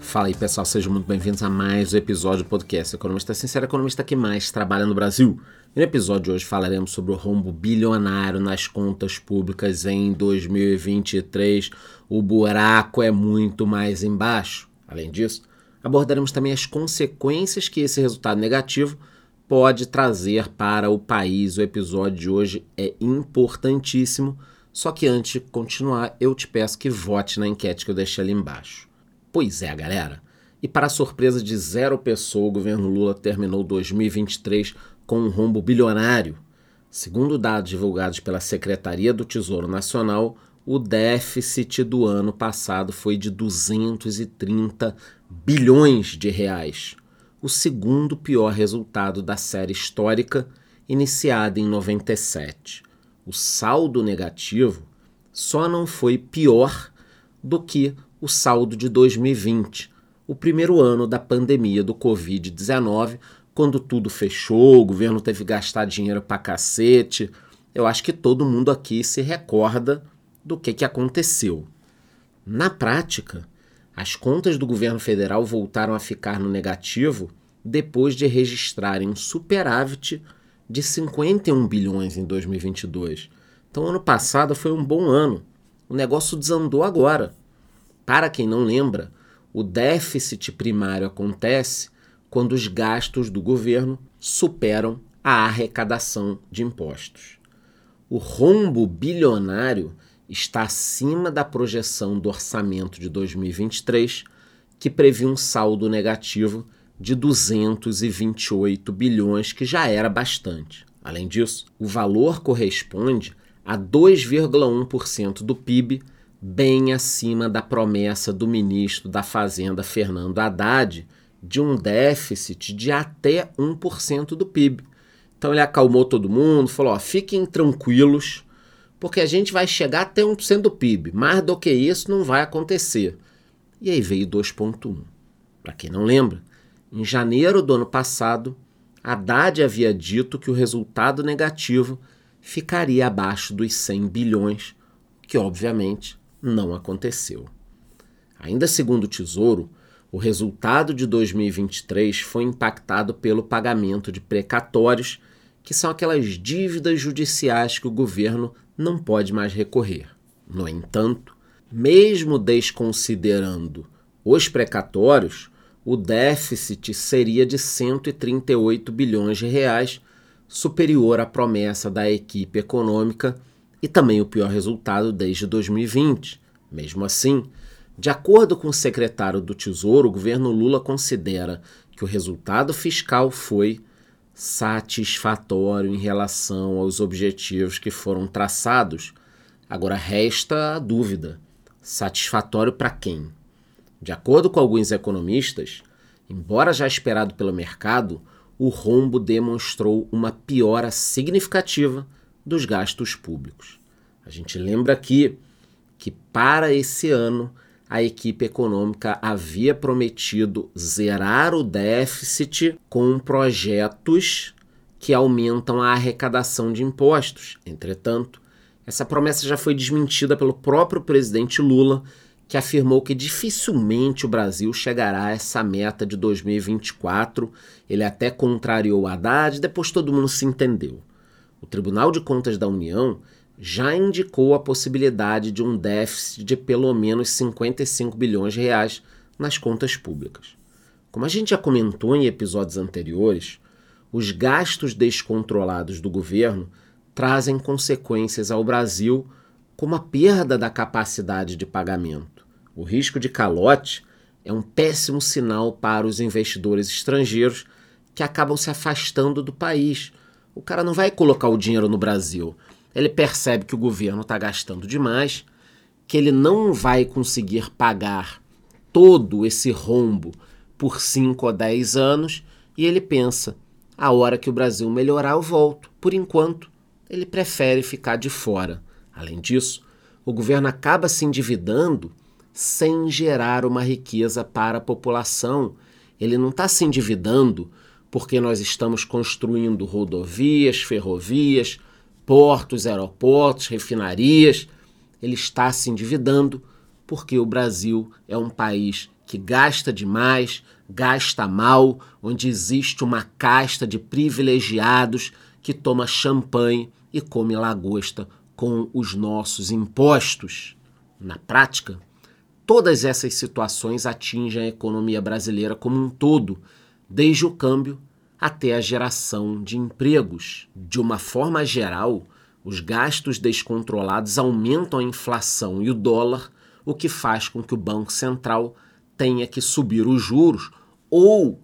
Fala aí pessoal, sejam muito bem-vindos a mais um episódio do podcast Economista Sincero, economista que mais trabalha no Brasil. E no episódio de hoje falaremos sobre o rombo bilionário nas contas públicas em 2023. O buraco é muito mais embaixo. Além disso, abordaremos também as consequências que esse resultado negativo pode trazer para o país. O episódio de hoje é importantíssimo. Só que antes de continuar, eu te peço que vote na enquete que eu deixei ali embaixo. Pois é, galera. E para surpresa de zero pessoa, o governo Lula terminou 2023 com um rombo bilionário. Segundo dados divulgados pela Secretaria do Tesouro Nacional, o déficit do ano passado foi de 230 bilhões de reais, o segundo pior resultado da série histórica iniciada em 97. O saldo negativo só não foi pior do que o saldo de 2020, o primeiro ano da pandemia do Covid-19, quando tudo fechou, o governo teve que gastar dinheiro pra cacete. Eu acho que todo mundo aqui se recorda do que, que aconteceu. Na prática, as contas do governo federal voltaram a ficar no negativo depois de registrarem um superávit de 51 bilhões em 2022. Então, ano passado foi um bom ano. O negócio desandou agora. Para quem não lembra, o déficit primário acontece quando os gastos do governo superam a arrecadação de impostos. O rombo bilionário está acima da projeção do orçamento de 2023, que previa um saldo negativo de 228 bilhões, que já era bastante. Além disso, o valor corresponde a 2,1% do PIB bem acima da promessa do ministro da Fazenda Fernando Haddad de um déficit de até 1% do PIB. Então ele acalmou todo mundo, falou: ó, fiquem tranquilos, porque a gente vai chegar até 1% do PIB. Mais do que isso não vai acontecer. E aí veio 2,1. Para quem não lembra, em janeiro do ano passado, Haddad havia dito que o resultado negativo ficaria abaixo dos 100 bilhões, que obviamente não aconteceu. Ainda segundo o Tesouro, o resultado de 2023 foi impactado pelo pagamento de precatórios, que são aquelas dívidas judiciais que o governo não pode mais recorrer. No entanto, mesmo desconsiderando os precatórios, o déficit seria de 138 bilhões de reais, superior à promessa da equipe econômica e também o pior resultado desde 2020. Mesmo assim, de acordo com o secretário do Tesouro, o governo Lula considera que o resultado fiscal foi satisfatório em relação aos objetivos que foram traçados. Agora resta a dúvida: satisfatório para quem? De acordo com alguns economistas, embora já esperado pelo mercado, o rombo demonstrou uma piora significativa dos gastos públicos. A gente lembra aqui que para esse ano a equipe econômica havia prometido zerar o déficit com projetos que aumentam a arrecadação de impostos. Entretanto, essa promessa já foi desmentida pelo próprio presidente Lula, que afirmou que dificilmente o Brasil chegará a essa meta de 2024. Ele até contrariou Haddad, depois todo mundo se entendeu. O Tribunal de Contas da União já indicou a possibilidade de um déficit de pelo menos 55 bilhões de reais nas contas públicas. Como a gente já comentou em episódios anteriores, os gastos descontrolados do governo trazem consequências ao Brasil, como a perda da capacidade de pagamento. O risco de calote é um péssimo sinal para os investidores estrangeiros que acabam se afastando do país o cara não vai colocar o dinheiro no Brasil. Ele percebe que o governo está gastando demais, que ele não vai conseguir pagar todo esse rombo por 5 ou 10 anos e ele pensa: a hora que o Brasil melhorar, eu volto. Por enquanto, ele prefere ficar de fora. Além disso, o governo acaba se endividando sem gerar uma riqueza para a população. Ele não está se endividando porque nós estamos construindo rodovias, ferrovias, portos, aeroportos, refinarias. Ele está se endividando porque o Brasil é um país que gasta demais, gasta mal, onde existe uma casta de privilegiados que toma champanhe e come lagosta com os nossos impostos. Na prática, todas essas situações atingem a economia brasileira como um todo, desde o câmbio até a geração de empregos. De uma forma geral, os gastos descontrolados aumentam a inflação e o dólar, o que faz com que o Banco Central tenha que subir os juros ou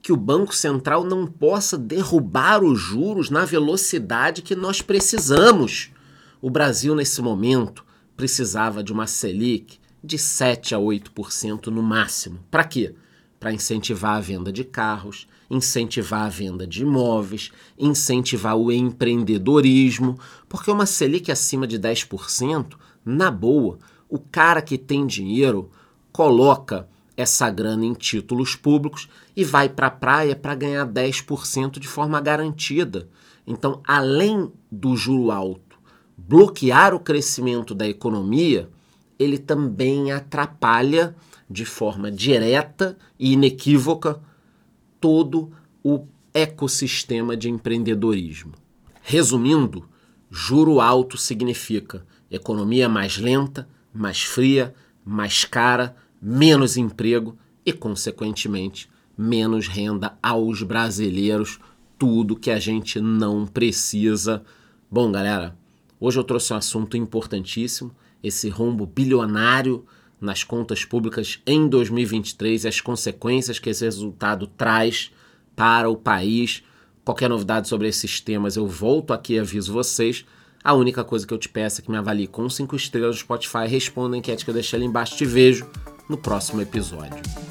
que o Banco Central não possa derrubar os juros na velocidade que nós precisamos. O Brasil, nesse momento, precisava de uma Selic de 7 a 8% no máximo. Para quê? Para incentivar a venda de carros, incentivar a venda de imóveis, incentivar o empreendedorismo, porque uma Selic acima de 10%, na boa, o cara que tem dinheiro coloca essa grana em títulos públicos e vai para a praia para ganhar 10% de forma garantida. Então, além do juro alto bloquear o crescimento da economia, ele também atrapalha de forma direta e inequívoca todo o ecossistema de empreendedorismo. Resumindo, juro alto significa economia mais lenta, mais fria, mais cara, menos emprego e, consequentemente, menos renda aos brasileiros, tudo que a gente não precisa. Bom, galera, hoje eu trouxe um assunto importantíssimo, esse rombo bilionário nas contas públicas em 2023 e as consequências que esse resultado traz para o país. Qualquer novidade sobre esses temas, eu volto aqui e aviso vocês. A única coisa que eu te peço é que me avalie com 5 estrelas no Spotify, responda a enquete que eu deixei ali embaixo. Te vejo no próximo episódio.